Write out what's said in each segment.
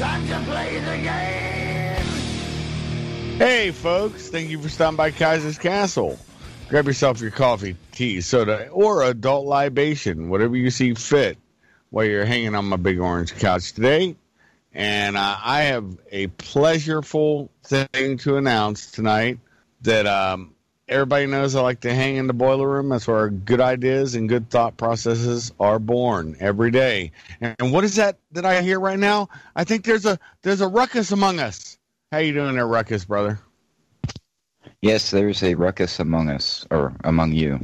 Time to play the game. Hey, folks, thank you for stopping by Kaiser's Castle. Grab yourself your coffee, tea, soda, or adult libation, whatever you see fit, while you're hanging on my big orange couch today. And uh, I have a pleasureful thing to announce tonight that um, everybody knows I like to hang in the boiler room. That's where good ideas and good thought processes are born every day. And what is that that I hear right now? I think there's a there's a ruckus among us. How you doing there, ruckus, brother? Yes, there's a ruckus among us, or among you.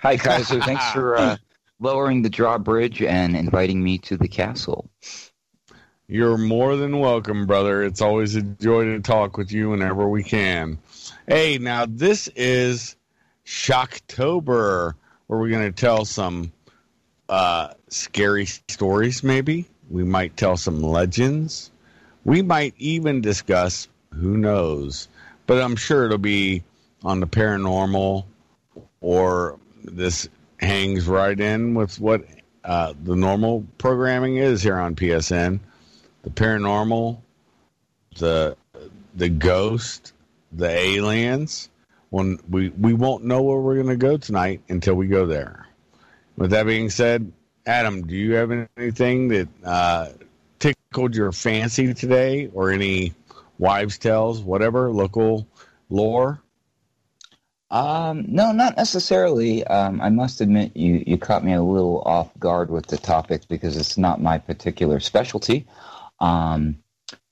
Hi, Kaiser. Thanks for uh, lowering the drawbridge and inviting me to the castle. You're more than welcome, brother. It's always a joy to talk with you whenever we can. Hey, now this is Shocktober, where we're going to tell some uh, scary stories, maybe. We might tell some legends. We might even discuss, who knows, but I'm sure it'll be on the paranormal or this hangs right in with what uh, the normal programming is here on PSN. The paranormal, the the ghost, the aliens. When we we won't know where we're going to go tonight until we go there. With that being said, Adam, do you have anything that uh, tickled your fancy today, or any wives' tales, whatever local lore? Um, no, not necessarily. Um, I must admit, you, you caught me a little off guard with the topic because it's not my particular specialty. Um,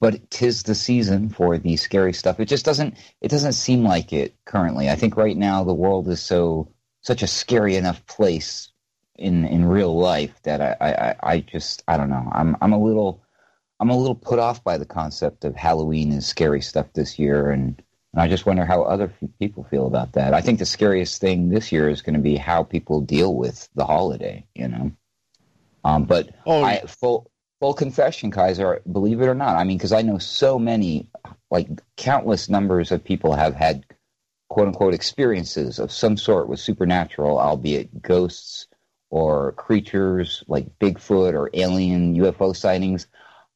but tis the season for the scary stuff. It just doesn't it doesn't seem like it currently. I think right now the world is so such a scary enough place in in real life that I, I, I just I don't know. I'm I'm a little I'm a little put off by the concept of Halloween and scary stuff this year and and I just wonder how other people feel about that. I think the scariest thing this year is going to be how people deal with the holiday, you know. Um, but Oh, I full full confession, Kaiser, believe it or not. I mean, because I know so many, like countless numbers of people have had quote unquote experiences of some sort with supernatural, albeit ghosts or creatures like Bigfoot or alien UFO sightings.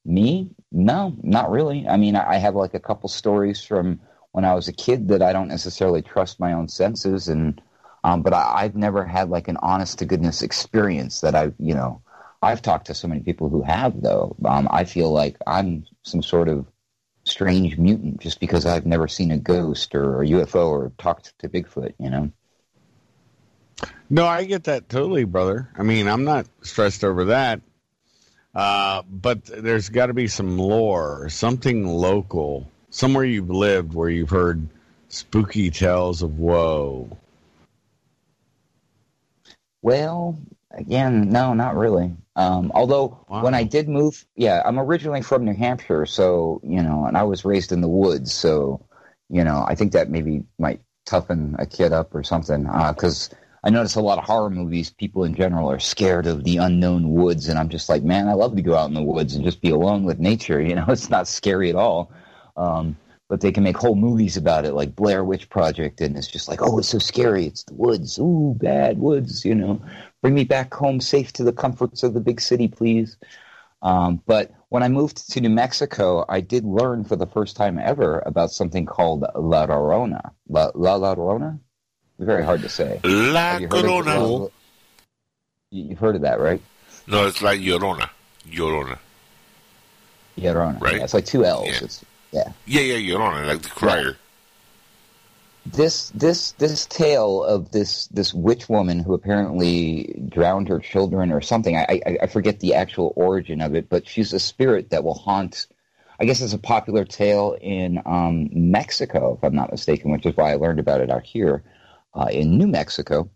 Me, no, not really. I mean, I have like a couple stories from when I was a kid that I don't necessarily trust my own senses, and um, but I, I've never had like an honest to goodness experience that I, you know, I've talked to so many people who have though. Um, I feel like I'm some sort of strange mutant just because I've never seen a ghost or a UFO or talked to Bigfoot. You know. No, I get that totally, brother. I mean, I'm not stressed over that. Uh, but there's got to be some lore, something local, somewhere you've lived where you've heard spooky tales of woe. Well, again, no, not really. Um, although Wow. when I did move, yeah, I'm originally from New Hampshire, so you know, and I was raised in the woods, so you know, I think that maybe might toughen a kid up or something. Because I notice a lot of horror movies, people in general are scared of the unknown woods, and I'm just like, man, I love to go out in the woods and just be alone with nature. You know, it's not scary at all. Um, but they can make whole movies about it, like Blair Witch Project, and it's just like, oh, it's so scary. It's the woods. Ooh, bad woods. You know, bring me back home safe to the comforts of the big city, please. Um, but when I moved to New Mexico, I did learn for the first time ever about something called La Llorona. La La, Llorona? Very hard to say. La you of- Corona. You- You've heard of that, right? No, it's like Llorona. Llorona. Llorona. Right. Yeah, it's like two L's. Yeah. It's, yeah. Yeah, yeah, Llorona, like the crier. This this this tale of this this witch woman who apparently drowned her children or something. I, I I forget the actual origin of it, but she's a spirit that will haunt. I guess it's a popular tale in um, Mexico, if I'm not mistaken, which is why I learned about it out here uh, in New Mexico.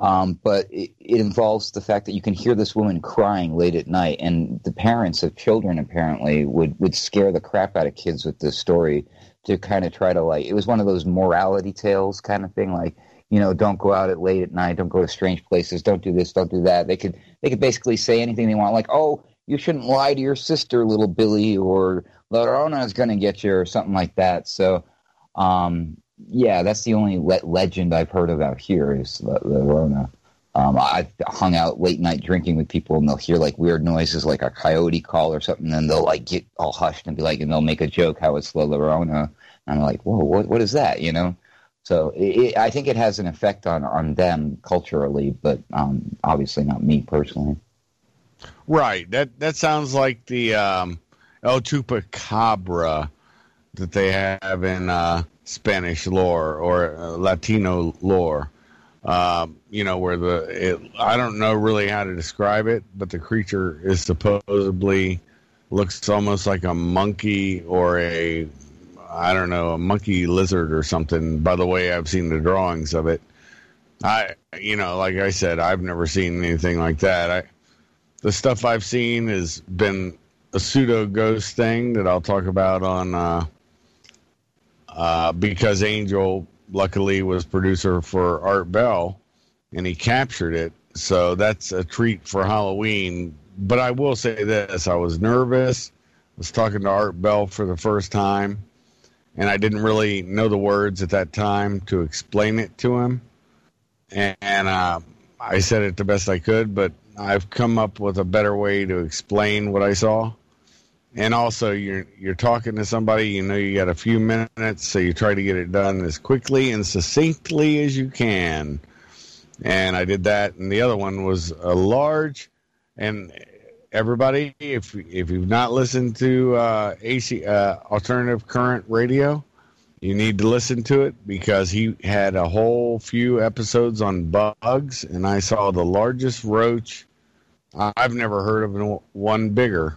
Um, but it, it involves the fact that you can hear this woman crying late at night, and the parents of children apparently would would scare the crap out of kids with this story to kind of try to like. It was one of those morality tales kind of thing, like you know, don't go out at late at night, don't go to strange places, don't do this, don't do that. They could they could basically say anything they want, like, oh, you shouldn't lie to your sister, little Billy, or Llorona is going to get you, or something like that. So. Um, yeah, that's the only le- legend I've heard about here is La. Um, I've hung out late night drinking with people, and they'll hear like weird noises, like a coyote call or something, and they'll like get all hushed and be like, and they'll make a joke how it's La Llorona. And I'm like, whoa, what what is that? You know. So it, I think it has an effect on on them culturally, but um, obviously not me personally. Right. That that sounds like the um, El Chupacabra that they have in uh, Spanish lore or uh, Latino lore. Um, you know, where the it, I don't know really how to describe it, but the creature is supposedly looks almost like a monkey or a I don't know a monkey lizard or something. By the way, I've seen the drawings of it. I you know, like I said, I've never seen anything like that. I the stuff I've seen has been a pseudo ghost thing that I'll talk about on uh, uh, because Angel luckily was producer for Art Bell and he captured it. So that's a treat for Halloween. But I will say this I was nervous. I was talking to Art Bell for the first time, and I didn't really know the words at that time to explain it to him. And, and uh, I said it the best I could, but I've come up with a better way to explain what I saw. And also, you're you're talking to somebody. You know, you got a few minutes, so you try to get it done as quickly and succinctly as you can. And I did that. And the other one was a large. And everybody, if if you've not listened to uh, AC uh, alternative current radio, you need to listen to it because he had a whole few episodes on bugs, and I saw the largest roach. I've never heard of one bigger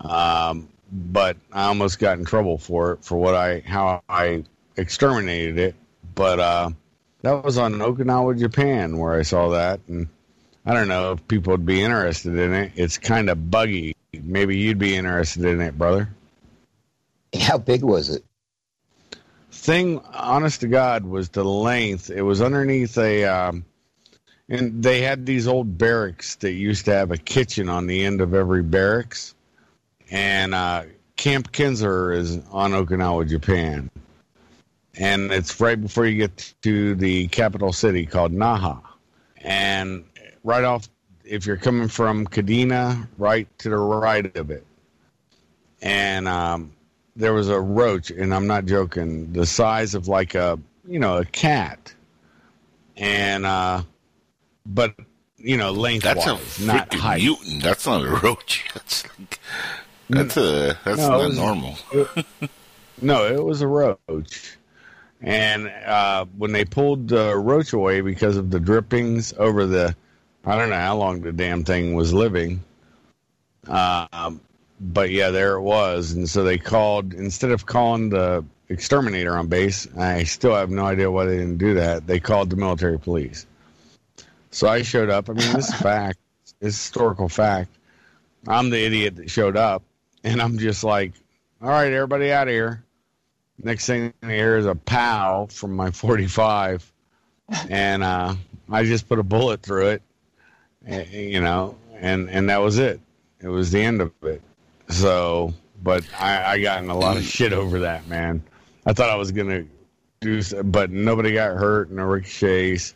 um, but I almost got in trouble for it for what I how I exterminated it. But uh, that was on Okinawa, Japan, where I saw that, and I don't know if people would be interested in it. It's kind of buggy. Maybe you'd be interested in it, brother. How big was it? Thing, honest to God, was the length. It was underneath a, um, and they had these old barracks that used to have a kitchen on the end of every barracks and uh, Camp Kinser is on Okinawa, Japan, and it's right before you get to the capital city called Naha, and right off, if you're coming from Kadena, right to the right of it, and um, there was a roach, and I'm not joking, the size of like a you know a cat, and uh, but you know lengthwise, That's a not height. mutant. That's not a roach. That's like that's a that's No, not was- normal. No, it was a roach. And uh, when they pulled the roach away because of the drippings over the, I don't know how long the damn thing was living. Um, but yeah, there it was. And so they called, instead of calling the exterminator on base, I still have no idea why they didn't do that. They called the military police. So I showed up. I mean, this is fact, it's historical fact. I'm the idiot that showed up. And I'm just like, all right, everybody out of here. Next thing I hear is a pow from my 45, and uh, I just put a bullet through it, eh, you know, and and that was it. It was the end of it. So, but I, I got in a lot of shit over that, man. I thought I was gonna do, but nobody got hurt, no ricochets.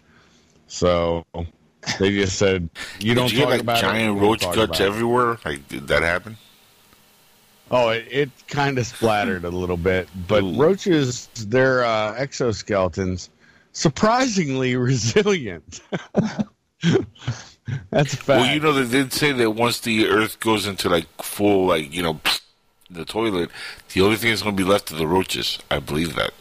So they just said you don't you get talk like about it, giant won't roach guts it. everywhere? Like did that happen? Oh, it, it kind of splattered a little bit, but Ooh. roaches, their uh, exoskeletons, surprisingly resilient. That's a fact. Well, you know they did say that once the Earth goes into like full like you know the toilet, the only thing that's going to be left are the roaches. I believe that.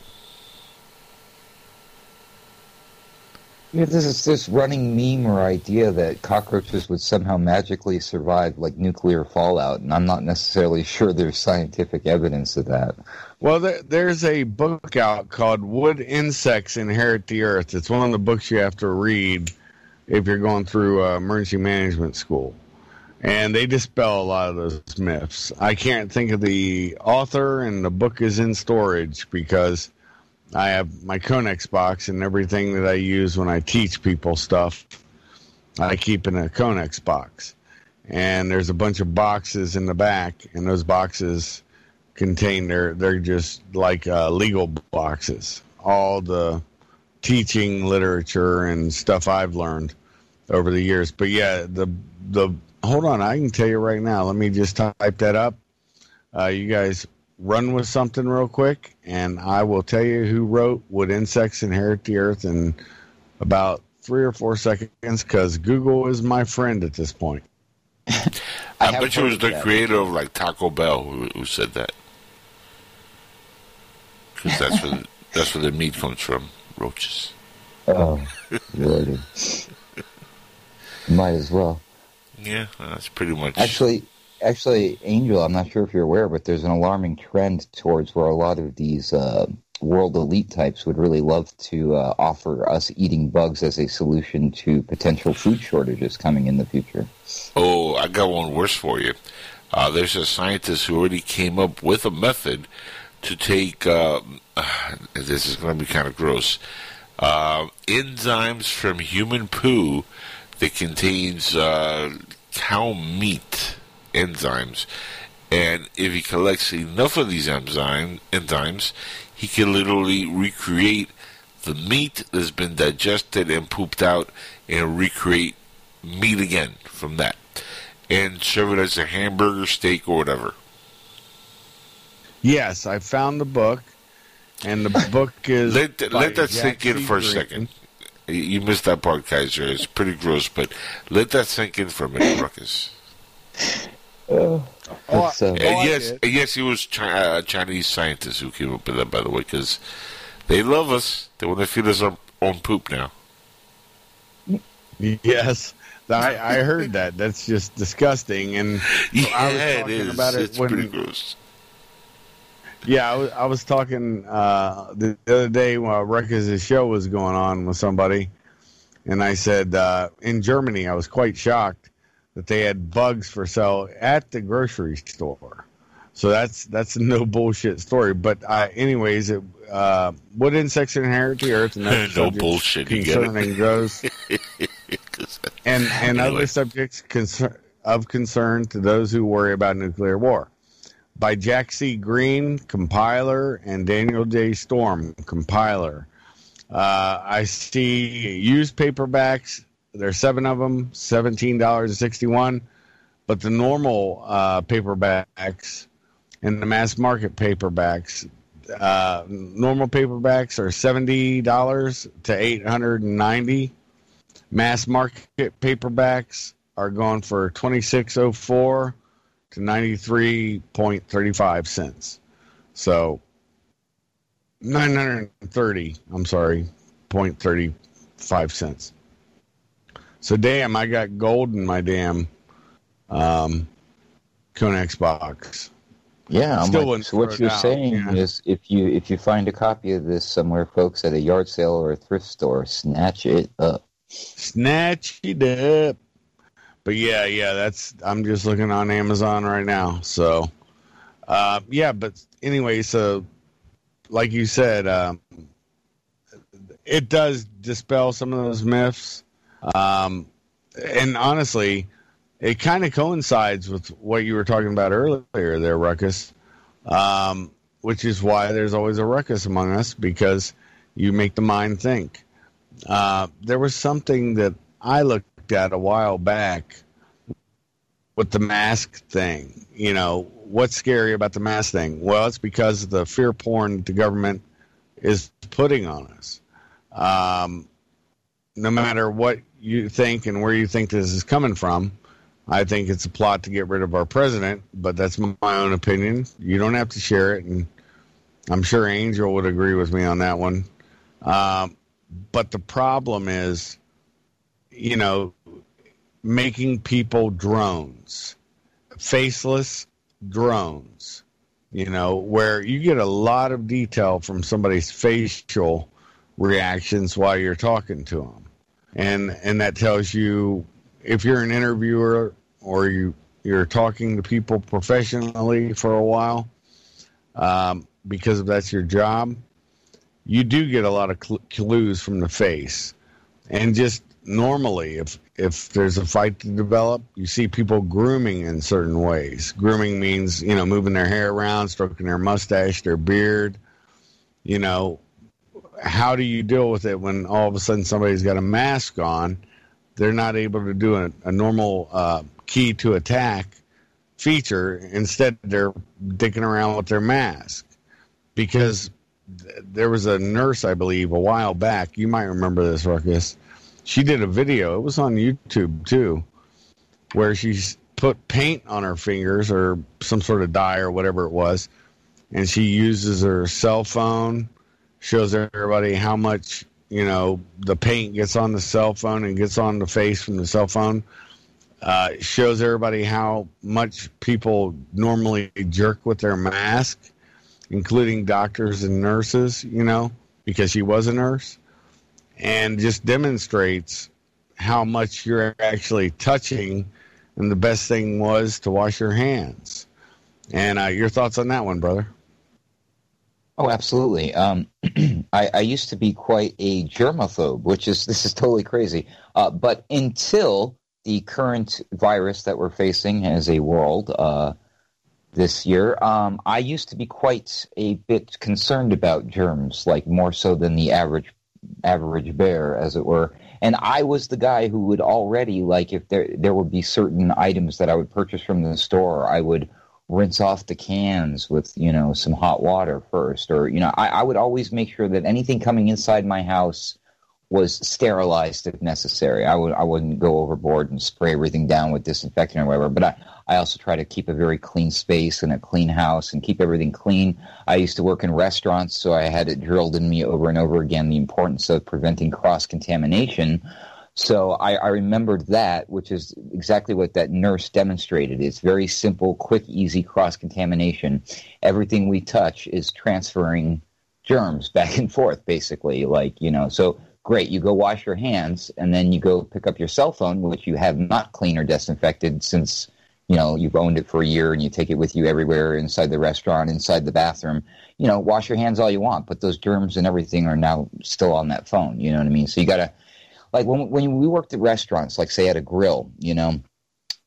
Yeah, this is this running meme or idea that cockroaches would somehow magically survive like nuclear fallout, and I'm not necessarily sure there's scientific evidence of that. Well, there, there's a book out called "Would Insects Inherit the Earth. It's one of the books you have to read if you're going through uh, emergency management school. And they dispel a lot of those myths. I can't think of the author, and the book is in storage because I have my Conex box and everything that I use when I teach people stuff. I keep in a Conex box. And there's a bunch of boxes in the back, and those boxes contain their they're just like uh, legal boxes all the teaching literature and stuff i've learned over the years. But yeah, the the hold on, I can tell you right now. Let me just type that up. Uh, you guys run with something real quick, and I will tell you who wrote "Would Insects Inherit the Earth" in about three or four seconds because Google is my friend at this point. I, I bet you it was the that. creator of like Taco Bell who, who said that. Because that's where the, that's where the meat comes from, roaches. Oh, lordy. Might as well. Yeah, that's pretty much. Actually, actually, Angel, I'm not sure if you're aware, but there's an alarming trend towards where a lot of these uh, world elite types would really love to uh, offer us eating bugs as a solution to potential food shortages coming in the future. Oh, I got one worse for you. Uh, there's a scientist who already came up with a method to take. Uh, this is going to be kind of gross. Uh, enzymes from human poo that contains uh, cow meat enzymes, and if he collects enough of these enzyme enzymes, he can literally recreate the meat that's been digested and pooped out, and recreate meat again from that and serve it as a hamburger, steak, or whatever. Yes, I found the book, and the book is Let, let that Jack sink in C. for a second. You- You missed that part, Kaiser. It's pretty gross, but let that sink in for a minute, Ruckus. Oh, uh, Oh, yes, yes, he was chi- uh, Chinese scientists who came up with that, by the way, because they love us. They want to feed us our own poop now. Yes, I, I heard that. That's just disgusting. And Yeah, I was talking is. about it it's when- pretty gross. yeah, I was, I was talking uh, the other day while Ruckus' show was going on with somebody, and I said uh, in Germany I was quite shocked that they had bugs for sale at the grocery store. So that's that's a no bullshit story. But uh, anyways, it, uh, what insects inherit the earth? And that's No bullshit, you get it. Concerning. 'Cause- and and Anyway. other subjects concern, of concern to those who worry about nuclear war. By Jack C. Green, compiler, and Daniel J. Storm, compiler. Uh, I see used paperbacks. There's seven of them, seventeen dollars sixty one. But the normal uh, paperbacks and the mass market paperbacks, uh, normal paperbacks are seventy dollars to eight hundred and ninety mass market paperbacks are going for 2604 to 93.35 cents. So 930 i'm sorry 0.35 cents so damn i got gold in my damn um Conex box Yeah, I'm Still like, so what you're down, saying yeah. is if you if you find a copy of this somewhere, folks, at a yard sale or a thrift store, snatch it up. snatch it up. But yeah, yeah, that's I'm just looking on Amazon right now. So uh yeah, but anyway, so like you said, um it does dispel some of those myths. Um and honestly, it kind of coincides with what you were talking about earlier there, Ruckus. Um, which is why there's always a ruckus among us because you make the mind think. Uh, there was something that I looked at a while back with the mask thing. You know, what's scary about the mask thing? Well, it's because of the fear porn the government is putting on us. Um, no matter what you think and where you think this is coming from, I think it's a plot to get rid of our president, but that's my own opinion. You don't have to share it, and I'm sure Angel would agree with me on that one. Um, but the problem is, you know, making people drones, faceless drones, you know, where you get a lot of detail from somebody's facial reactions while you're talking to them. And, and that tells you if you're an interviewer or you, you're talking to people professionally for a while, um, because that's your job, you do get a lot of cl- clues from the face. And just normally, if if there's a fight to develop, you see people grooming in certain ways. Grooming means you know moving their hair around, stroking their mustache, their beard. You know, how do you deal with it when all of a sudden somebody's got a mask on they're not able to do a, a normal uh, key to attack feature. Instead, they're dicking around with their mask because th- there was a nurse, I believe, a while back. You might remember this, Ruckus. She did a video. It was on YouTube too, where she's put paint on her fingers or some sort of dye or whatever it was, and she uses her cell phone, shows everybody how much you know the paint gets on the cell phone and gets on the face from the cell phone. Uh, shows everybody how much people normally jerk with their mask, including doctors and nurses. You know, because she was a nurse, and just demonstrates how much you're actually touching. And the best thing was to wash your hands. And uh, your thoughts on that one, brother? Oh, absolutely. Um, I, I, used to be quite a germaphobe, which is this is totally crazy. Uh, but until the current virus that we're facing as a world uh, this year, um, I used to be quite a bit concerned about germs, like more so than the average average bear, as it were. And I was the guy who would already like if there there would be certain items that I would purchase from the store, I would rinse off the cans with you know some hot water first or you know I, I, would always make sure that anything coming inside my house was sterilized if necessary. I would i wouldn't go overboard and spray everything down with disinfectant or whatever but i i also try to keep a very clean space and a clean house and keep everything clean. I used to work in restaurants so i had it drilled in me over and over again the importance of preventing cross contamination so I, I, remembered that, which is exactly what that nurse demonstrated. It's very simple, quick, easy cross contamination. Everything we touch is transferring germs back and forth, basically. Like, you know, so great, you go wash your hands and then you go pick up your cell phone, which you have not cleaned or disinfected since, you know, you've owned it for a year and you take it with you everywhere inside the restaurant, inside the bathroom. You know, wash your hands all you want, but those germs and everything are now still on that phone. You know what I mean? So you got to like when when we worked at restaurants, like say at a grill, you know,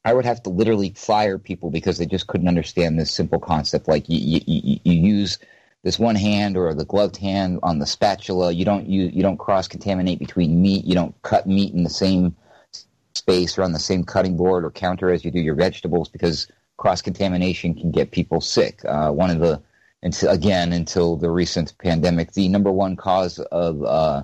I would have to literally fire people because they just couldn't understand this simple concept. Like you you, you, use this one hand or the gloved hand on the spatula. You don't you you don't cross contaminate between meat. You don't cut meat in the same space or on the same cutting board or counter as you do your vegetables because cross contamination can get people sick. Uh, one of the until again until the recent pandemic, the number one cause of uh,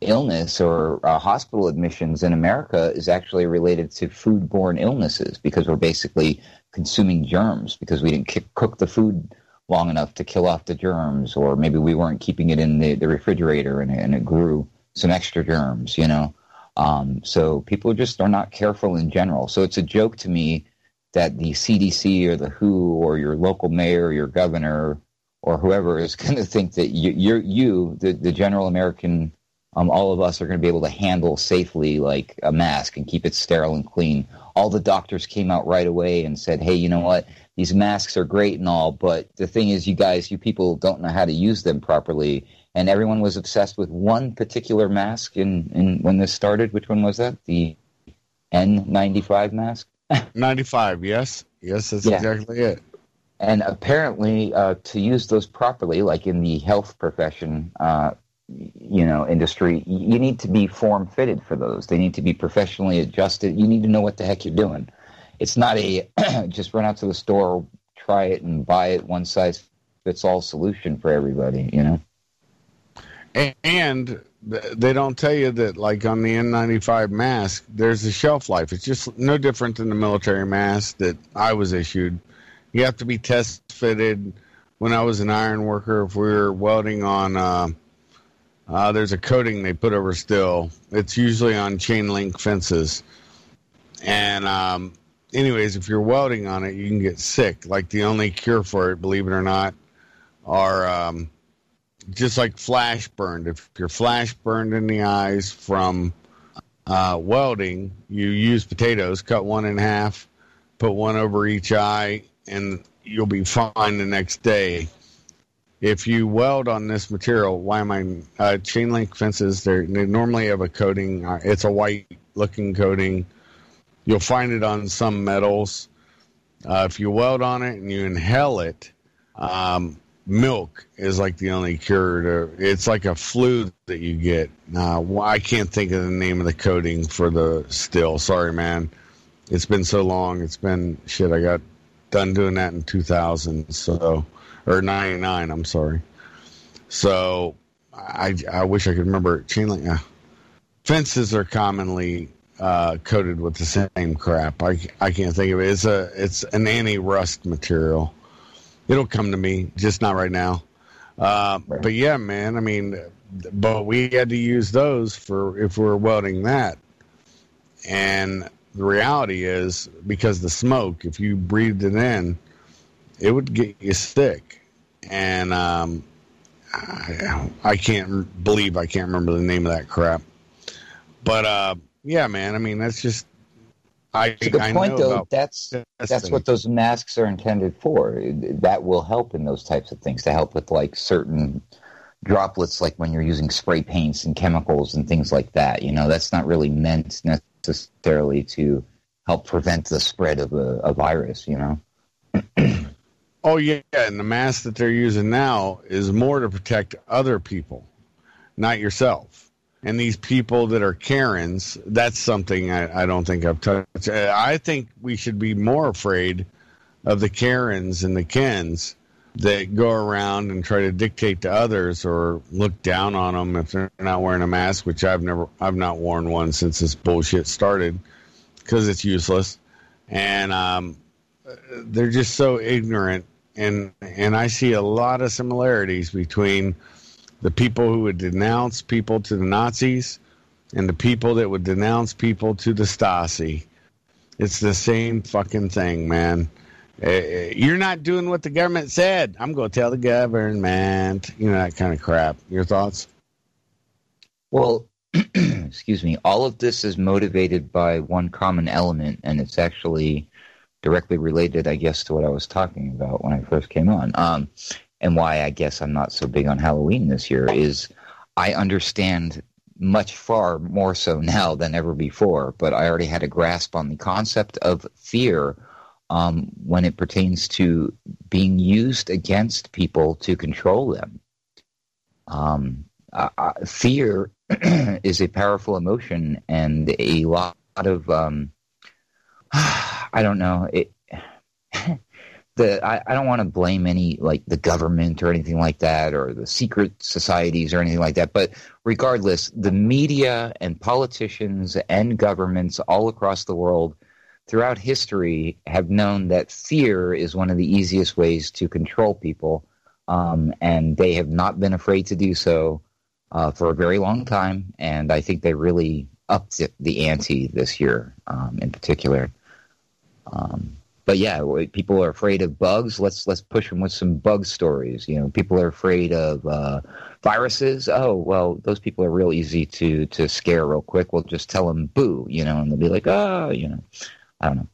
illness or uh, hospital admissions in America is actually related to foodborne illnesses because we're basically consuming germs because we didn't k- cook the food long enough to kill off the germs, or maybe we weren't keeping it in the, the refrigerator and, and it grew some extra germs, you know. Um, so people just are not careful in general. So it's a joke to me that the CDC or the WHO or your local mayor or your governor or whoever is going to think that you, you, the, the general American um, all of us are going to be able to handle safely like a mask and keep it sterile and clean. All the doctors came out right away and said, "Hey, you know what? These masks are great and all, but the thing is, you guys, you people don't know how to use them properly." And everyone was obsessed with one particular mask. In, in when this started, which one was that? The N95 mask. 95. Yes, yes, that's yeah. exactly it. And apparently, uh, to use those properly, like in the health profession, uh, you know industry you need to be form fitted for those. They need to be professionally adjusted. You need to know what the heck you're doing. It's not a just run out to the store try it and buy it one size fits all solution for everybody you know? And they don't tell you that like on the n95 mask there's a shelf life. It's just no different than the military mask that i was issued. You have to be test fitted when i was an iron worker if we were welding on uh, uh, there's a coating they put over steel. It's usually on chain link fences. And, um, anyways, if you're welding on it, you can get sick. Like the only cure for it, believe it or not, are um, just like flash burned. If you're flash burned in the eyes from uh, welding, you use potatoes, cut one in half, put one over each eye, and you'll be fine the next day if you weld on this material, why am I uh, chain link fences? They normally have a coating. Uh, it's a white looking coating. You'll find it on some metals. Uh, if you weld on it and you inhale it, um, milk is like the only cure to. It's like a flu that you get. I can't think of the name of the coating for the still. Sorry, man. It's been so long. It's been shit. I got done doing that in 2000, so or 99. I'm sorry. So I I wish I could remember chain link. Uh, fences are commonly uh, coated with the same crap. I, I can't think of it. It's a it's an anti rust material. It'll come to me, just not right now. Uh, Right. But yeah, man. I mean, but we had to use those for if we were welding that. And the reality is, because the smoke, if you breathed it in, it would get you sick. And um, I, I can't believe I can't remember the name of that crap. But uh, yeah, man. I mean, that's just. I, It's a good I point, though. That's that's what those masks are intended for. That will help in those types of things to help with like certain droplets, like when you're using spray paints and chemicals and things like that. You know, that's not really meant necessarily to help prevent the spread of a, a virus. You know, Oh yeah, and the mask that they're using now is more to protect other people, not yourself. And these people that are Karens, that's something I, I don't think I've touched. Uh, I think we should be more afraid of the Karens and the Kens that go around and try to dictate to others or look down on them if they're not wearing a mask, which I've never, I've not worn one since this bullshit started because it's useless. And um, they're just so ignorant and and I see a lot of similarities between the people who would denounce people to the Nazis and the people that would denounce people to the Stasi. It's the same fucking thing, man. Uh, you're not doing what the government said. I'm going to tell the government. You know that kind of crap. Your thoughts? well. excuse me. All of this is motivated by one common element, and it's actually directly related, I guess, to what I was talking about when I first came on. Um, and why I guess I'm not so big on Halloween this year is I understand much far more so now than ever before, but I already had a grasp on the concept of fear um, when it pertains to being used against people to control them. Um, uh, fear is a powerful emotion, and a lot of um, I don't know it. the I, I don't want to blame any like the government or anything like that or the secret societies or anything like that. But regardless, the media and politicians and governments all across the world throughout history have known that fear is one of the easiest ways to control people. Um, and they have not been afraid to do so uh, for a very long time. And I think they really upped the ante this year um, in particular. Um, but yeah, people are afraid of bugs. Let's let's push them with some bug stories. You know, people are afraid of uh, viruses. Oh well, those people are real easy to to scare real quick. We'll just tell them boo, you know, and they'll be like, oh, you know, I don't know.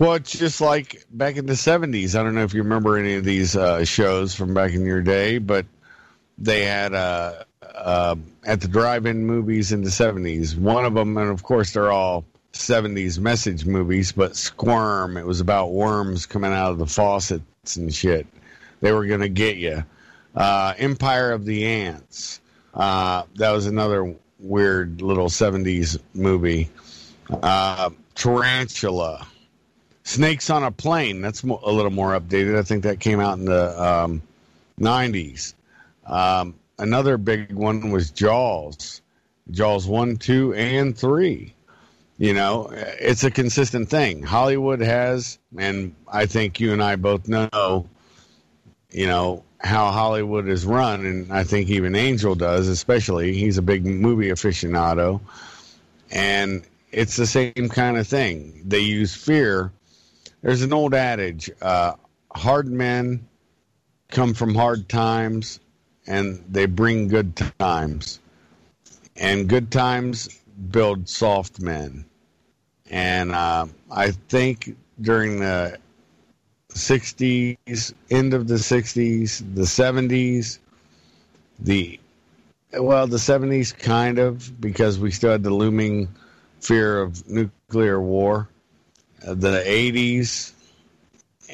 Well, it's just like back in the 70s. I don't know if you remember any of these uh, shows from back in your day, but they had uh, uh, at the drive-in movies in the 70s. One of them, and of course they're all 70s message movies, but Squirm. It was about worms coming out of the faucets and shit. They were going to get you. Uh, Empire of the Ants. Uh, that was another weird little 70s movie. Uh, Tarantula. Snakes on a Plane. That's mo- a little more updated. I think that came out in the um, 90s. Um, another big one was Jaws. Jaws 1, 2, and 3. You know, it's a consistent thing. Hollywood has, and I think you and I both know, you know, how Hollywood is run, and I think even Angel does, especially. He's a big movie aficionado. And it's the same kind of thing. They use fear. There's an old adage uh, hard men come from hard times, and they bring good times. And good times build soft men. And uh, I think during the 60s, end of the 60s, the 70s, the well, the 70s kind of because we still had the looming fear of nuclear war. Uh, the 80s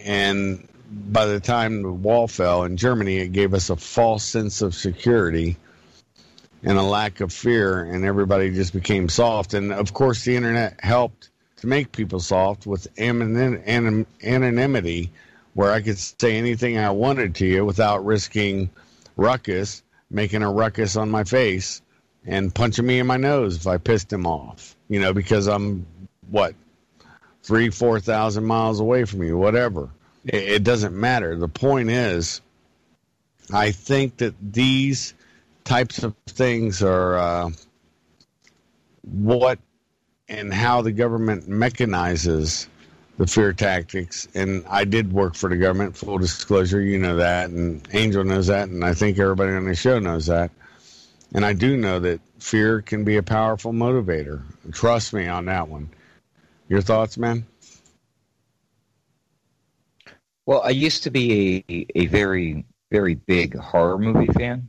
and by the time the wall fell in Germany, it gave us a false sense of security and a lack of fear, and everybody just became soft. And of course, the internet helped to make people soft with anonymity, where I could say anything I wanted to you without risking ruckus, making a ruckus on my face, and punching me in my nose if I pissed him off. You know, because I'm what three, four thousand miles away from you, whatever. It, it doesn't matter. The point is, I think that these types of things are uh, what and how the government mechanizes the fear tactics. And I did work for the government, full disclosure. You know that, and Angel knows that, and I think everybody on the show knows that. And I do know that fear can be a powerful motivator. Trust me on that one. Your thoughts, man? Well, I used to be a, a very, very big horror movie fan.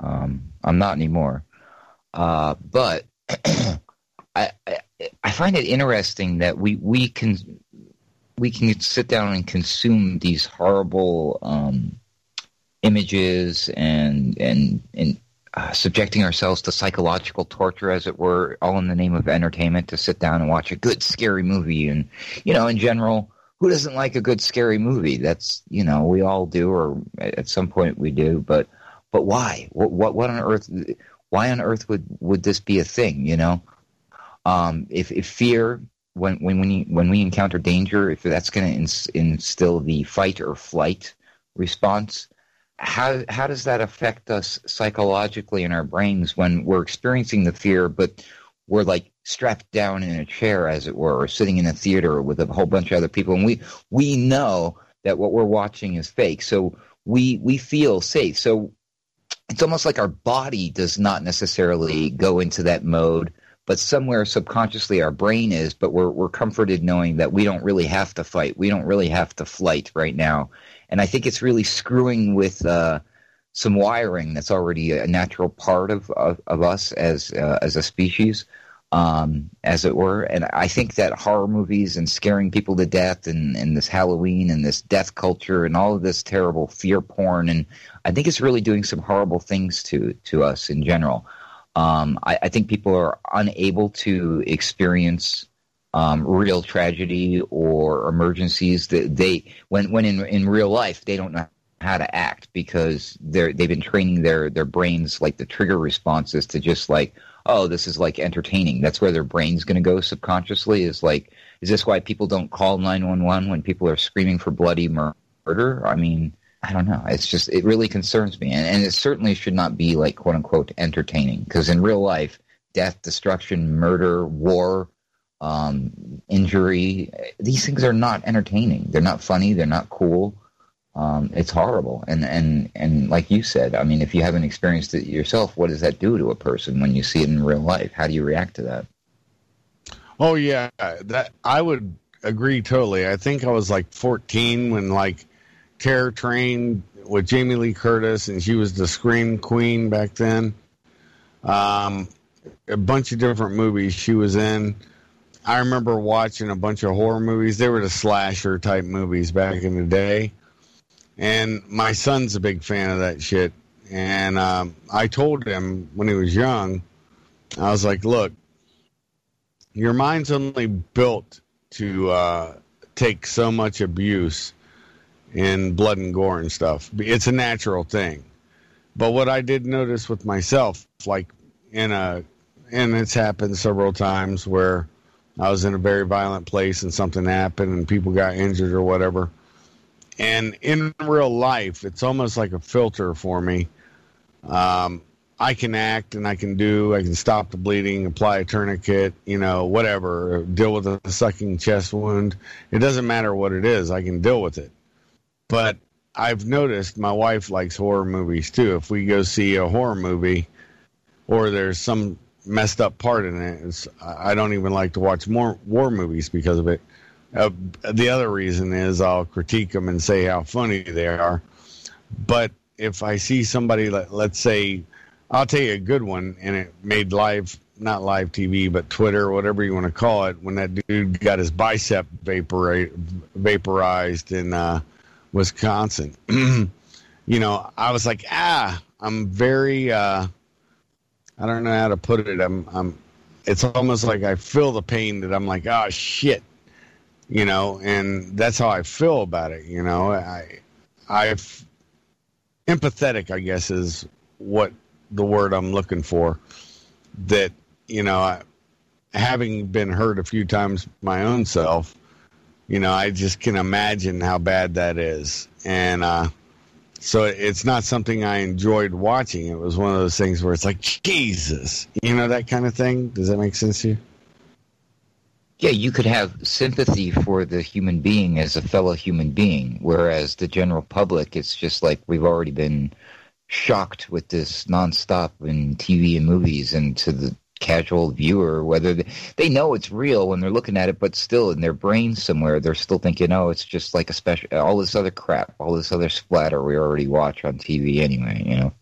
Um, I'm not anymore. Uh, but I, I, I find it interesting that we, we can we can sit down and consume these horrible um, images and and and uh, subjecting ourselves to psychological torture, as it were, all in the name of entertainment. To sit down and watch a good scary movie, and you know, in general, who doesn't like a good scary movie? That's you know, we all do, or at some point we do. But but why? What what, what on earth? Why on earth would would this be a thing? You know, um, if if fear when when when, you, when we encounter danger, if that's going to instill the fight or flight response, how how does that affect us psychologically in our brains when we're experiencing the fear, but we're like strapped down in a chair, as it were, or sitting in a theater with a whole bunch of other people, and we we know that what we're watching is fake, so we we feel safe. So it's almost like our body does not necessarily go into that mode, but somewhere subconsciously our brain is. But we're we're comforted knowing that we don't really have to fight, we don't really have to flight right now, and I think it's really screwing with. Uh, some wiring that's already a natural part of of, of us as uh, as a species, um, as it were. And I think that horror movies and scaring people to death and, and this Halloween and this death culture and all of this terrible fear porn and I think it's really doing some horrible things to to us in general. Um, I, I, think people are unable to experience um, real tragedy or emergencies that they when when in in real life they don't know how to act because they're they've been training their their brains like the trigger responses to just like oh this is like entertaining. That's where their brain's going to go subconsciously is like is this why people don't call 911 when people are screaming for bloody murder? I mean i don't know. It's just it really concerns me. And, and it certainly should not be like quote unquote entertaining because in real life death destruction murder war um, injury these things are not entertaining. They're not funny. They're not cool um, it's horrible. And, and, and like you said, I mean, if you haven't experienced it yourself, what does that do to a person when you see it in real life? How do you react to that? Oh yeah, that I would agree totally. I think I was like 14 when like Terror Train with Jamie Lee Curtis, and she was the Scream Queen back then. Um, a bunch of different movies she was in. I remember watching a bunch of horror movies. They were the slasher type movies back in the day. And my son's a big fan of that shit. And um, I told him when he was young, I was like, look, your mind's only built to uh, take so much abuse and blood and gore and stuff. It's a natural thing. But what I did notice with myself, like in a, and it's happened several times where I was in a very violent place and something happened and people got injured or whatever. And in real life, it's almost like a filter for me. Um, I can act and I can do, I can stop the bleeding, apply a tourniquet, you know, whatever, deal with a sucking chest wound. It doesn't matter what it is, I can deal with it. But I've noticed my wife likes horror movies too. If we go see a horror movie or there's some messed up part in it, I don't even like to watch more war movies because of it. Uh, the other reason is I'll critique them and say how funny they are. But if I see somebody, let, let's say, I'll tell you a good one, and it made live, not live TV, but Twitter, whatever you want to call it, when that dude got his bicep vapor, vaporized in uh, Wisconsin. you know, I was like, ah, I'm very, uh, I don't know how to put it. I'm, I'm, it's almost like I feel the pain that I'm like, oh shit, you know, and that's how I feel about it. You know, I, I've empathetic, I guess, is what the word I'm looking for. That you know, I, having been hurt a few times my own self, you know, I just can imagine how bad that is, and uh, so it's not something I enjoyed watching. It was one of those things where it's like Jesus, you know, that kind of thing. Does that make sense to you? Yeah, you could have sympathy for the human being as a fellow human being, whereas the general public, it's just like we've already been shocked with this nonstop in TV and movies, and to the casual viewer, whether they, they know it's real when they're looking at it, but still in their brain somewhere, they're still thinking, oh, it's just like a special, all this other crap, all this other splatter we already watch on TV anyway, you know.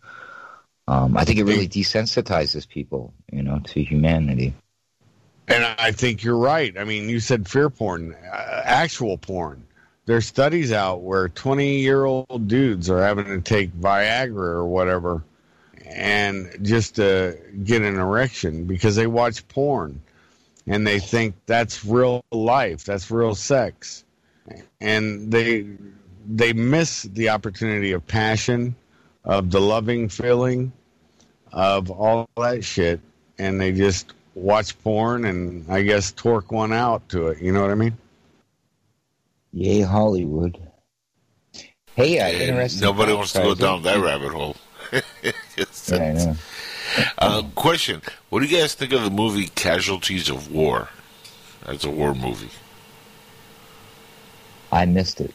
Um, I think it really desensitizes people, you know, to humanity. And I think you're right. I mean, you said fear porn, uh, actual porn. There's studies out where 20 year old dudes are having to take Viagra or whatever and just to get an erection because they watch porn and they think that's real life, that's real sex. And they they miss the opportunity of passion, of the loving feeling, of all that shit and they just watch porn and I guess torque one out to it. You know what I mean? Yay, Hollywood. Hey, uh, And interesting. nobody wants to go down that rabbit hole. Yeah, I know. Uh, question: What do you guys think of the movie Casualties of War? That's a war movie. I missed it.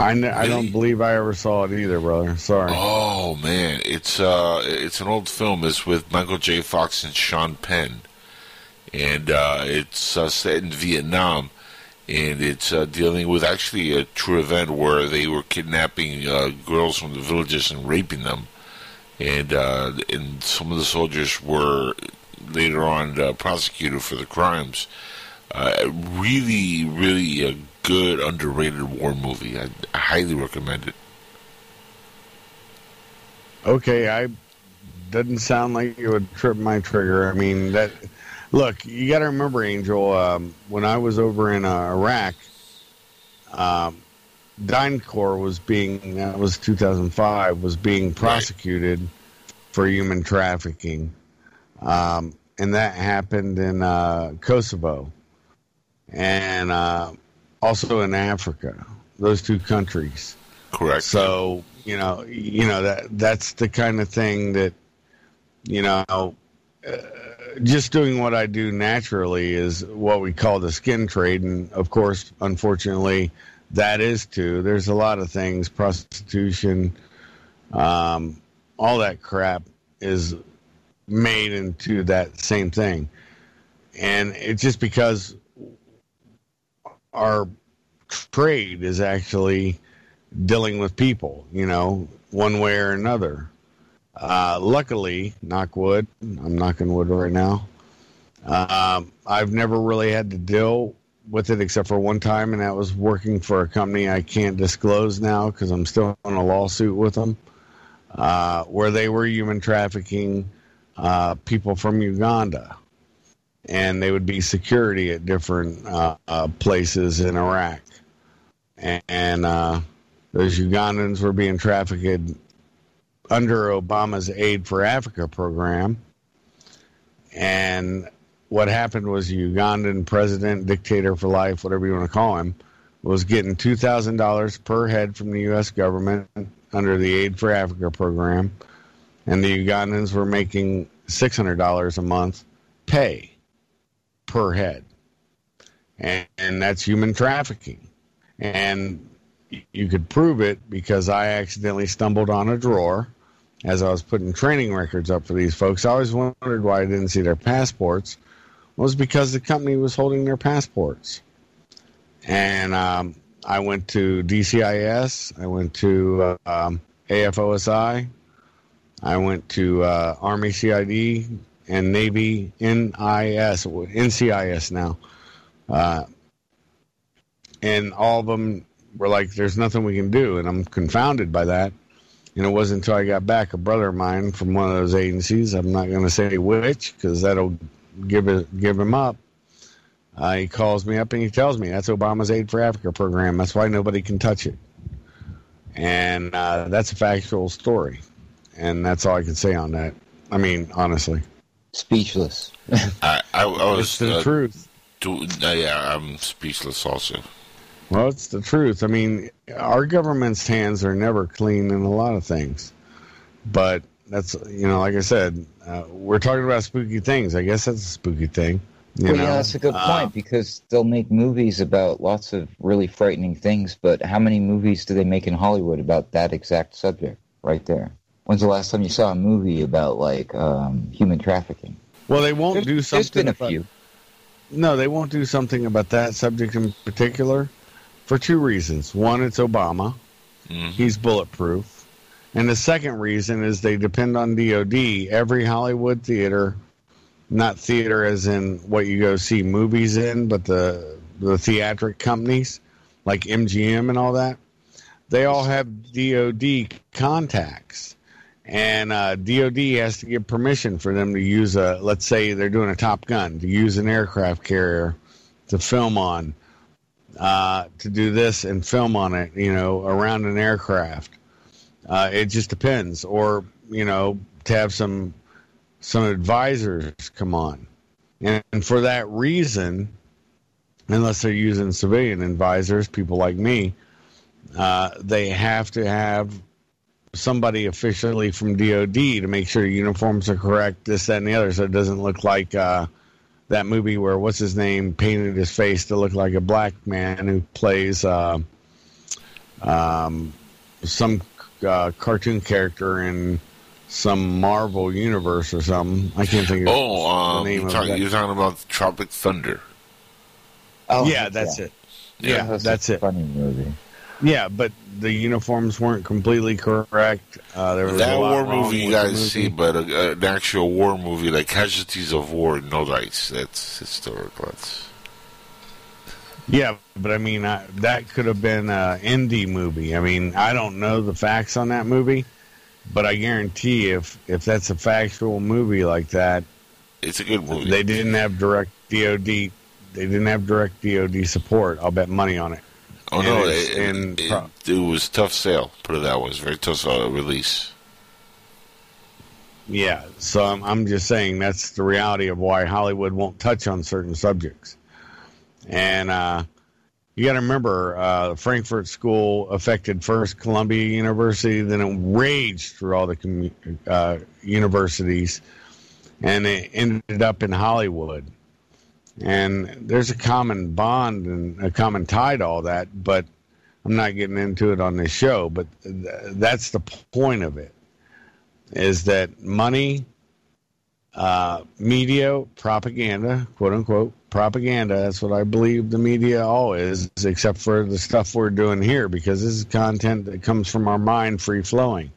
I, n- I don't believe I ever saw it either, brother. Sorry. Oh man, it's uh, it's an old film. It's with Michael J. Fox and Sean Penn, and uh, it's uh, set in Vietnam, and it's uh, dealing with actually a true event where they were kidnapping uh, girls from the villages and raping them, and uh, and some of the soldiers were later on uh, prosecuted for the crimes. Uh, really, really a good underrated war movie. I, I highly recommend it. Okay, I doesn't sound like it would trip my trigger. I mean that. Look, you got to remember, Angel. Um, when I was over in uh, Iraq, um, DynCorp was being that was 2005 was being prosecuted for human trafficking, um, and that happened in uh, Kosovo, and uh, also in Africa. Those two countries. Correct. So you know, you know that that's the kind of thing that you know. Uh, just doing what I do naturally is what we call the skin trade, and of course, unfortunately, that is too. There's a lot of things, prostitution, um, all that crap is made into that same thing, and it's just because our trade is actually dealing with people, you know, one way or another. Uh, luckily, knock wood, I'm knocking wood right now. Um, I've never really had to deal with it except for one time, and that was working for a company I can't disclose now because I'm still in a lawsuit with them, uh, where they were human trafficking uh, people from Uganda. And they would be security at different uh, uh, places in Iraq. And uh, those Ugandans were being trafficked under Obama's Aid for Africa program. And what happened was Ugandan president, dictator for life, whatever you want to call him, was getting $2,000 per head from the U.S. government under the Aid for Africa program. And the Ugandans were making $600 a month pay per head. And, and that's human trafficking. And you could prove it because I accidentally stumbled on a drawer as I was putting training records up for these folks. I always wondered why I didn't see their passports. It was because the company was holding their passports. And um, I went to DCIS, I went to uh, um, AFOSI, I went to uh, Army CID and Navy NIS, NCIS now. Uh, and all of them we're like, there's nothing we can do, and I'm confounded by that. And it wasn't until I got back, a brother of mine from one of those agencies, I'm not going to say which, because that'll give it give him up. Uh, he calls me up and he tells me that's Obama's Aid for Africa program. That's why nobody can touch it. And uh, that's a factual story. And that's all I can say on that. I mean, honestly. Speechless. I, I, I was It's the uh, truth. do- uh, yeah, I'm speechless also. Well, it's the truth. I mean, our government's hands are never clean in a lot of things. But that's, you know, like I said, uh, we're talking about spooky things. I guess that's a spooky thing. You well, know? yeah, that's a good Uh, point because they'll make movies about lots of really frightening things, but how many movies do they make in Hollywood about that exact subject right there? When's the last time you saw a movie about like um, human trafficking? well, they won't There's- do there's something. been a about- few. No, they won't do something about that subject in particular for two reasons. One, it's Obama. Mhm. He's bulletproof. And the second reason is they depend on DOD. Every Hollywood theater, not theater as in what you go see movies in, but the the theatric companies like MGM and all that, they all have DOD contacts. And uh, DOD has to give permission for them to use a, let's say they're doing a Top Gun, to use an aircraft carrier to film on, uh, to do this and film on it, you know, around an aircraft. Uh, it just depends. Or, you know, to have some some advisors come on. And, and for that reason, unless they're using civilian advisors, people like me, uh, they have to have somebody officially from DOD to make sure uniforms are correct, this, that, and the other, so it doesn't look like uh, that movie where what's his name painted his face to look like a black man who plays uh, um, some uh, cartoon character in some Marvel universe or something. I can't think of Oh, um, the name you're, of talking, that. you're talking about Tropic Thunder. Oh, yeah, that's it. Yeah, That's, that's a it. Funny movie. Yeah, but the uniforms weren't completely correct. Uh, there was That war movie you guys see, but a, an actual war movie like Casualties of War, no dice. That's historical. That's Yeah, but I mean I, that could have been an indie movie. I mean, I don't know the facts on that movie, but I guarantee if if that's a factual movie like that, it's a good movie. they didn't have direct DoD. They didn't have direct DoD support. I'll bet money on it. Oh no, and it, it's it, pro- it was tough sale. Put it that way. It was very tough uh, release. Yeah, so I'm, I'm just saying that's the reality of why Hollywood won't touch on certain subjects. And uh, you got to remember, uh, the Frankfurt School affected first Columbia University, then it raged through all the commu- uh, universities, and it ended up in Hollywood. And there's a common bond and a common tie to all that, but I'm not getting into it on this show. But th- that's the point of it is that money, uh, media, propaganda, quote unquote, propaganda. That's what I believe the media all is, except for the stuff we're doing here, because this is content that comes from our mind, free flowing.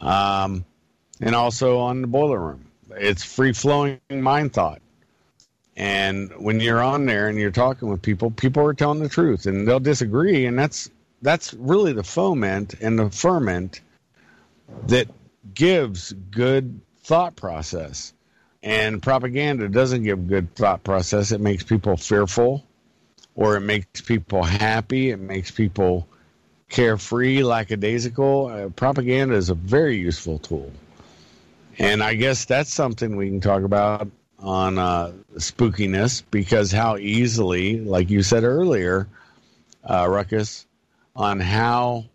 Um, and also on the boiler room, it's free flowing mind thought. And when you're on there and you're talking with people, people are telling the truth, and they'll disagree, and that's that's really the foment and the ferment that gives good thought process. And propaganda doesn't give good thought process. It makes people fearful or it makes people happy. It makes people carefree, lackadaisical. Uh, propaganda is a very useful tool. And I guess that's something we can talk about on uh, spookiness because how easily, like you said earlier, uh, Ruckus, on how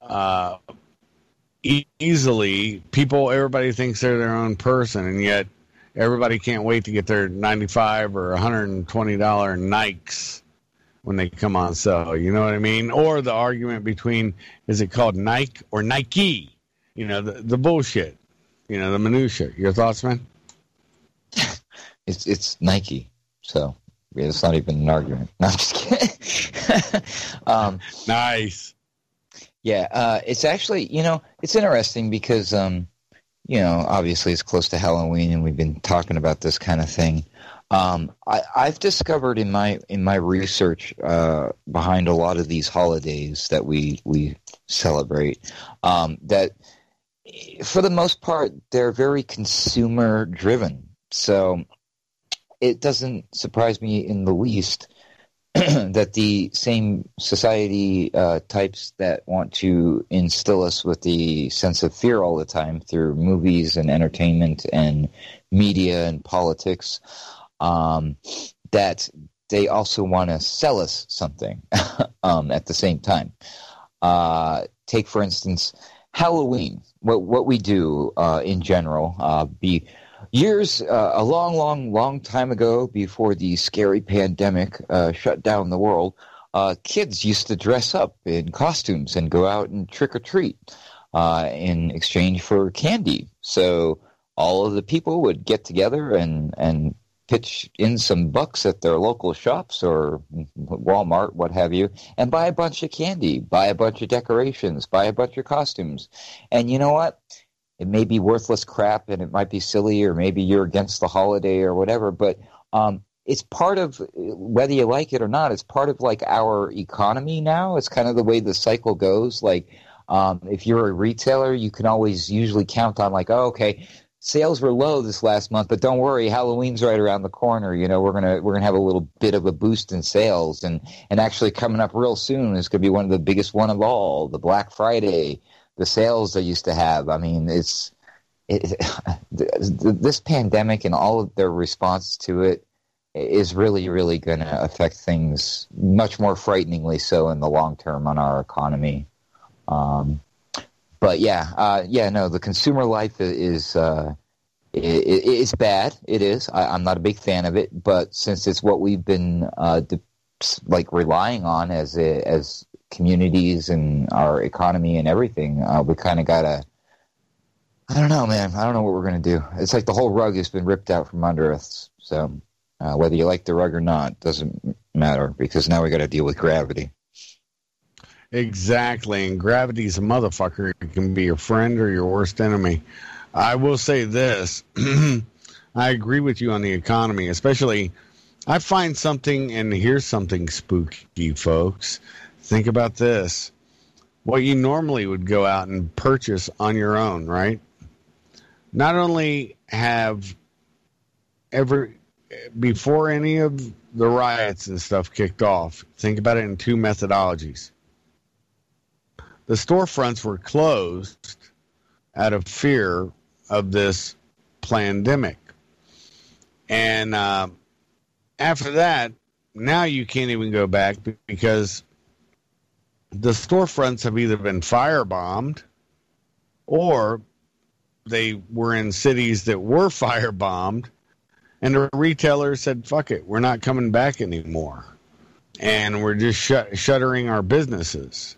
uh, e- easily people everybody thinks they're their own person and yet everybody can't wait to get their 95 or 120 dollar nikes when they come on sale you know what i mean? Or the argument between is it called nike or nike? You know the, the bullshit you know the minutia your thoughts man It's it's Nike, so it's not even an argument. No, I'm just kidding. um, nice yeah, uh, it's actually you know it's interesting because um, you know obviously it's close to Halloween and we've been talking about this kind of thing. Um, I, I've discovered in my in my research uh, behind a lot of these holidays that we we celebrate um, that for the most part they're very consumer driven. So it doesn't surprise me in the least that the same society uh, types that want to instill us with the sense of fear all the time through movies and entertainment and media and politics, um, that they also want to sell us something um, at the same time. Uh, take, for instance, Halloween. What what we do uh, in general, uh, be years, uh, a long, long, long time ago, before the scary pandemic uh, shut down the world, uh, kids used to dress up in costumes and go out and trick or treat uh, in exchange for candy. So all of the people would get together and and pitch in some bucks at their local shops or Walmart, what have you, and buy a bunch of candy, buy a bunch of decorations, buy a bunch of costumes. And you know what? It may be worthless crap and it might be silly or maybe you're against the holiday or whatever but um, it's part of whether you like it or not it's part of like our economy now. It's kind of the way the cycle goes. Like um, if you're a retailer you can always usually count on like oh okay sales were low this last month but don't worry halloween's right around the corner. You know we're gonna we're gonna have a little bit of a boost in sales. And and actually coming up real soon is gonna be one of the biggest one of all the black friday the sales they used to have. I mean, it's it, this pandemic and all of their response to it is really, really going to affect things much more frighteningly so in the long term on our economy. Um, but yeah, uh, yeah, no, the consumer life is uh, it, it's bad. It is. I, am not a big fan of it, but since it's what we've been uh, de- like relying on as a, as communities and our economy and everything, uh, we kind of got to. I don't know, man. I don't know what we're going to do. It's like the whole rug has been ripped out from under us. So uh, whether you like the rug or not doesn't matter because now we got to deal with gravity. Exactly, and gravity's a motherfucker. It can be your friend or your worst enemy. I will say this: I agree with you on the economy, especially. I find something, and here's something spooky, folks. Think about this. What you normally would go out and purchase on your own, right? Not only have ever before any of the riots and stuff kicked off, think about it in two methodologies. The storefronts were closed out of fear of this pandemic. And uh, after that, now you can't even go back because the storefronts have either been firebombed or they were in cities that were firebombed and the retailer said fuck it we're not coming back anymore. And we're just shut, shuttering our businesses.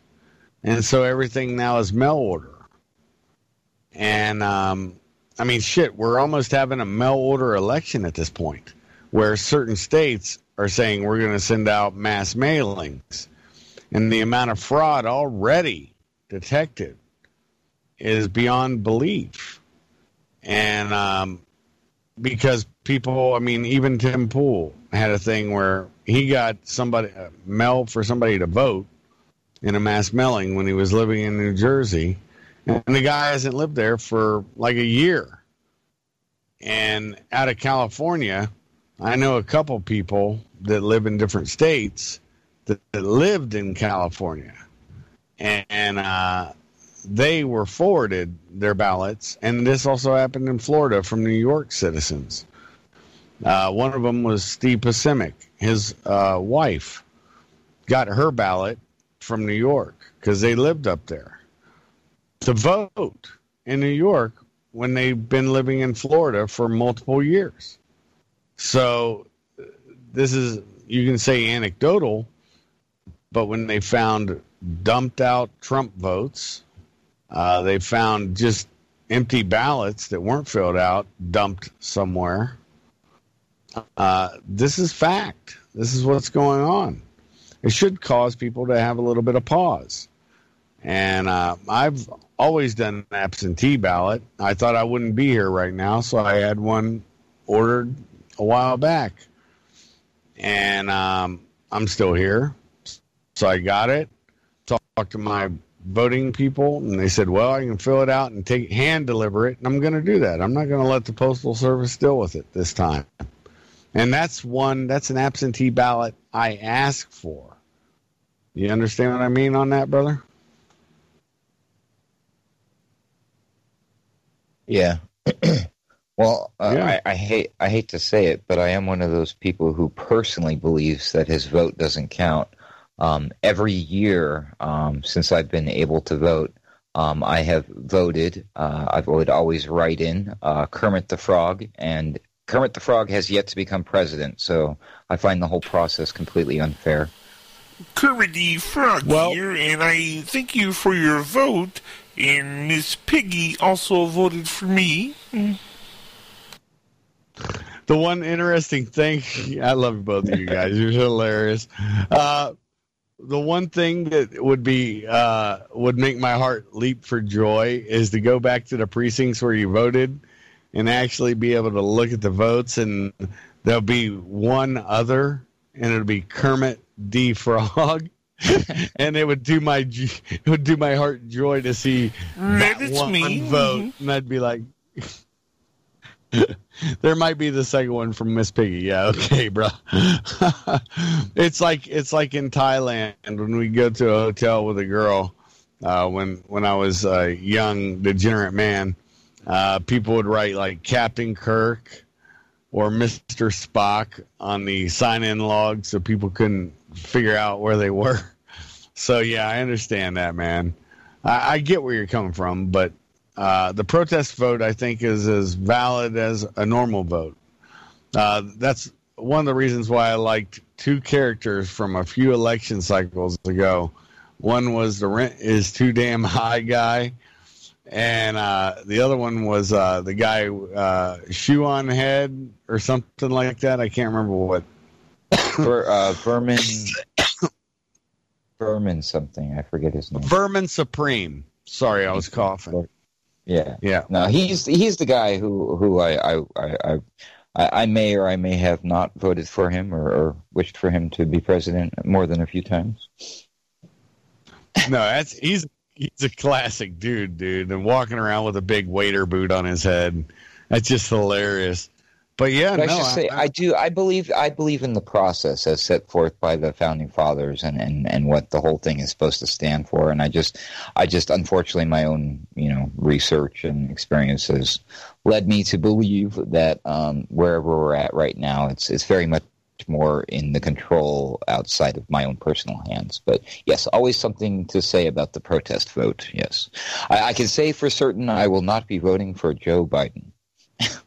And so everything now is mail order. And um, i mean shit we're almost having a mail order election at this point where certain states are saying we're going to send out mass mailings and the amount of fraud already detected is beyond belief. And um, because people, I mean, even Tim Pool had a thing where he got somebody uh, mail for somebody to vote in a mass mailing when he was living in New Jersey, and the guy hasn't lived there for like a year. And out of California, I know a couple people that live in different states that, that lived in California, and, and uh, they were forwarded their ballots. And this also happened in Florida from New York citizens. Uh, one of them was Steve Pasimic. His uh, wife got her ballot from New York because they lived up there to vote in New York when they've been living in Florida for multiple years. So this is you can say anecdotal, but when they found dumped out Trump votes, uh, they found just empty ballots that weren't filled out dumped somewhere. Uh, this is fact. This is what's going on. It should cause people to have a little bit of pause. And uh, I've always done an absentee ballot. I thought I wouldn't be here right now, so I had one ordered a while back, and um, I'm still here. So I got it. Talked to my voting people, and they said, "Well, I can fill it out and take hand deliver it." And I'm going to do that. I'm not going to let the postal service deal with it this time. And that's one. That's an absentee ballot I ask for. You understand what I mean on that, brother? Yeah. well, uh, Yeah. I, I hate I hate to say it, but I am one of those people who personally believes that his vote doesn't count. Um, every year um, since I've been able to vote, um, I have voted. Uh, I would always write in uh, Kermit the Frog, and Kermit the Frog has yet to become president. So I find the whole process completely unfair. Kermit the Frog Well- here, and I thank you for your vote. And Miss Piggy also voted for me. The one interesting thing, I love both of you guys. You're hilarious. Uh, the one thing that would be uh, would make my heart leap for joy is to go back to the precincts where you voted and actually be able to look at the votes, and there'll be one other, and it'll be Kermit D. Frog. and it would do my it would do my heart joy to see That one me. vote, and I'd be like, there might be the second one from Miss Piggy. Yeah, okay, bro. it's like it's like in Thailand when we go to a hotel with a girl. Uh, when when I was a young degenerate man, uh, people would write like Captain Kirk or Mister Spock on the sign-in log, so people couldn't figure out where they were. So yeah, I understand that, man. I, I get where you're coming from, but uh, the protest vote, I think, is as valid as a normal vote. Uh, that's one of the reasons why I liked two characters from a few election cycles ago. One was the rent is too damn high guy, and uh, the other one was uh, the guy uh, shoe on head or something like that. I can't remember what. Uh, Vermin, Vermin something. I forget his name. Vermin Supreme. Sorry, I was coughing. Yeah. Yeah. No, he's he's the guy who who I I I, I, I may or I may have not voted for him or, or wished for him to be president more than a few times. No, that's he's he's a classic dude, dude, and walking around with a big waiter boot on his head. That's just hilarious. But yeah, But no, I should say I do I believe I believe in the process as set forth by the founding fathers and, and, and what the whole thing is supposed to stand for. And I just I just unfortunately my own you know research and experiences led me to believe that um, wherever we're at right now, it's it's very much more in the control outside of my own personal hands. But yes, always something to say about the protest vote. Yes, I, I can say for certain I will not be voting for Joe Biden.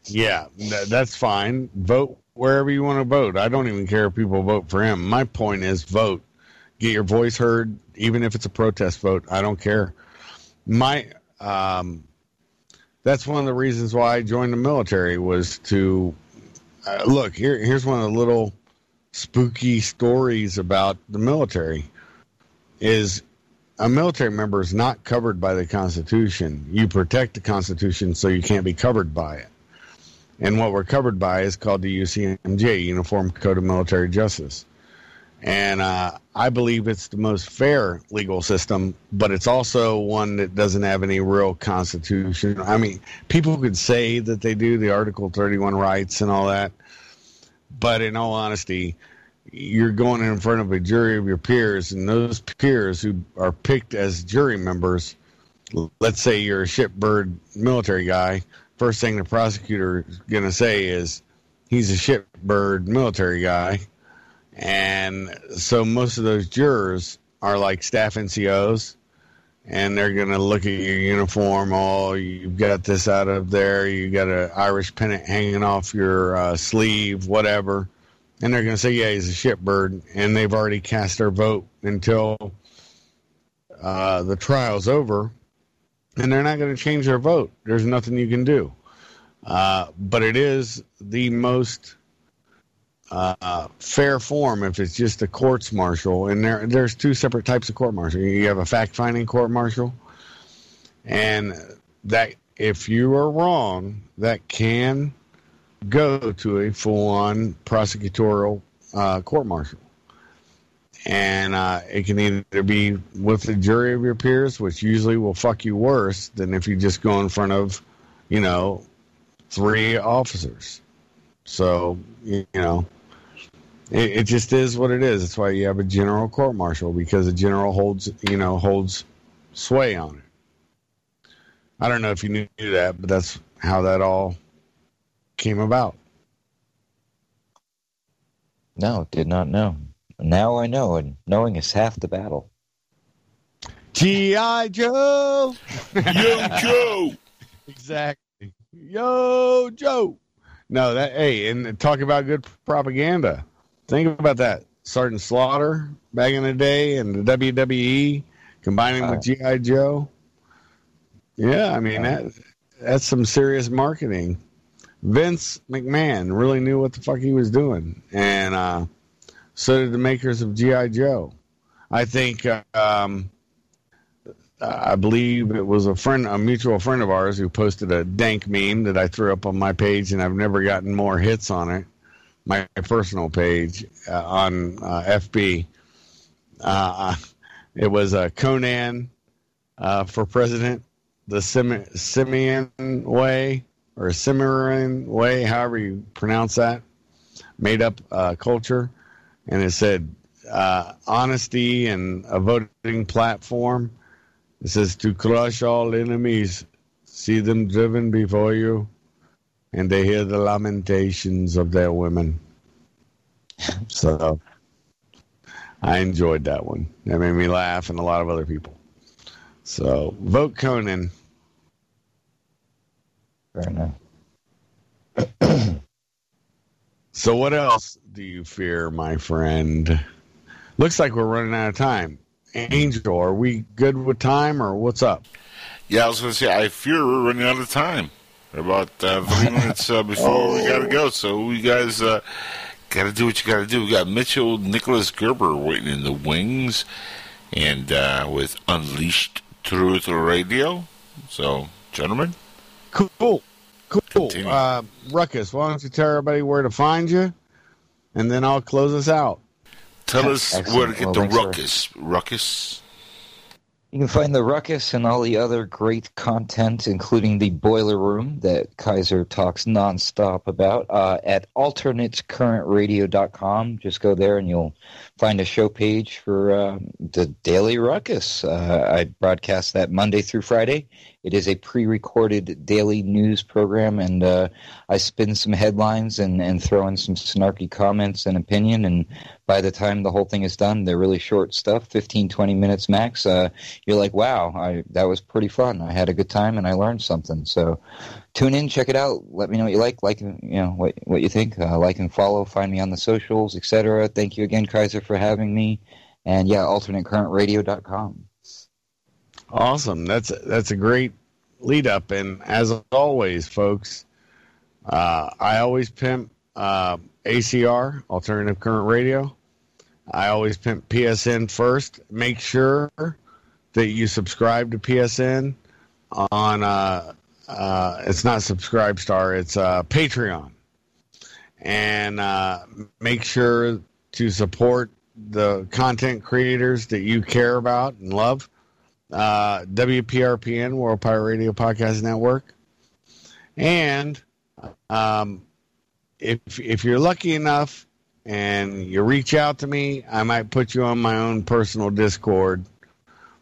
Yeah, th- that's fine. Vote wherever you want to vote. I don't even care if people vote for him. My point is vote. Get your voice heard, even if it's a protest vote. I don't care. My um, that's one of the reasons why I joined the military was to uh, look here. Here's one of the little spooky stories about the military. Is a military member is not covered by the Constitution. You protect the Constitution, so you can't be covered by it. And what we're covered by is called the UCMJ, Uniform Code of Military Justice. And uh, I believe it's the most fair legal system, but it's also one that doesn't have any real constitution. I mean, people could say that they do the Article 31 rights and all that, but in all honesty, you're going in front of a jury of your peers, and those peers who are picked as jury members, let's say you're a shipbird military guy, first thing the prosecutor is going to say is he's a shipbird military guy. And so most of those jurors are like staff NCOs, and they're going to look at your uniform. Oh, you've got this out of there. You got an Irish pennant hanging off your uh, sleeve, whatever. And they're going to say, yeah, he's a shipbird. And they've already cast their vote until uh, the trial's over. And they're not going to change their vote. There's nothing you can do. Uh, but it is the most uh, fair form if it's just a courts martial. And there, there's two separate types of court martial. You have a fact finding court martial, and that if you are wrong, that can go to a full-on prosecutorial uh, court martial, and uh, it can either be with the jury of your peers, which usually will fuck you worse than if you just go in front of, you know, three officers. So you know, it, it just is what it is. That's why you have a general court martial because the general holds, you know, holds sway on it. I don't know if you knew that, but that's how that all came about. No, did not know. Now I know, and knowing is half the battle. G.I. Joe! Yo, Joe! exactly. Yo, Joe! No, that, hey, and talk about good propaganda. Think about that. Sergeant Slaughter back in the day and the WWE combining with G.I. Joe. Yeah, I mean, that, that's some serious marketing. Vince McMahon really knew what the fuck he was doing, and uh, so did the makers of GI Joe. I think, um, I believe it was a friend, a mutual friend of ours, who posted a dank meme that I threw up on my page, and I've never gotten more hits on it. My personal page uh, on uh, FB. Uh, it was uh, Conan uh, for president, the Sim- Simeon way or Cimarron way, however you pronounce that, made up uh, culture, and it said uh, honesty and a voting platform. It says to crush all enemies, see them driven before you, and they hear the lamentations of their women. so I enjoyed that one. That made me laugh, and a lot of other people. So vote Conan. Fair enough. So what else do you fear, my friend? Looks like we're running out of time. Angel, are we good with time or what's up? Yeah, I was going to say, I fear we're running out of time. We're about uh, three minutes uh, before we got to go. So you guys uh, got to do what you got to do. We got Mitchell Nicholas Gerber waiting in the wings and uh, with Unleashed Truth Radio. So, gentlemen. Cool. Cool. Continue. Uh, Ruckus, why don't you tell everybody where to find you? And then I'll close us out. Tell us Excellent. where to get Well, the thanks, sir. ruckus. Ruckus. You can find the Ruckus and all the other great content, including the Boiler Room that Kaiser talks nonstop about, uh, at alternatecurrentradio.com. Just go there and you'll find a show page for uh, the Daily Ruckus. Uh, I broadcast that Monday through Friday. It is a pre-recorded daily news program, and uh, I spin some headlines and, and throw in some snarky comments and opinion. And by the time the whole thing is done, they're really short stuff, 15, 20 minutes max. Uh, you're like, wow, I, that was pretty fun. I had a good time and I learned something. So tune in, check it out. Let me know what you like, like you know what what you think. Uh, like and follow. Find me on the socials, etc. Thank you again, Kaiser, for having me. And yeah, alternatecurrentradio.com. Awesome. That's that's a great lead up. And as always, folks, uh, I always pimp uh, ACR, Alternative Current Radio. I always pimp PSN first. Make sure that you subscribe to PSN on. Uh, uh, it's not Subscribe Star. It's uh, Patreon, and uh, make sure to support the content creators that you care about and love uh, WPRPN, World Pirate Radio Podcast Network. And um, if if you're lucky enough and you reach out to me, I might put you on my own personal Discord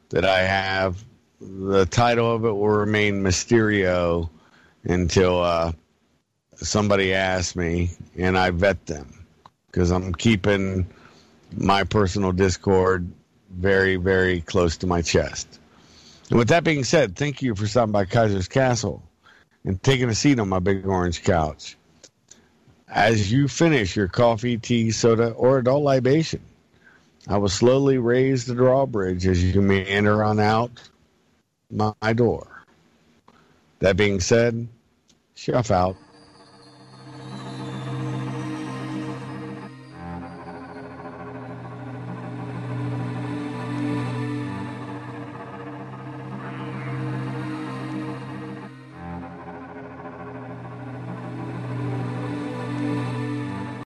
that I have. The title of it will remain Mysterio until uh, somebody asks me and I vet them because I'm keeping my personal Discord very, very close to my chest. With that being said, thank you for stopping by Kaiser's Castle and taking a seat on my big orange couch. As you finish your coffee, tea, soda, or adult libation, I will slowly raise the drawbridge as you meander on out my door. That being said, chef out.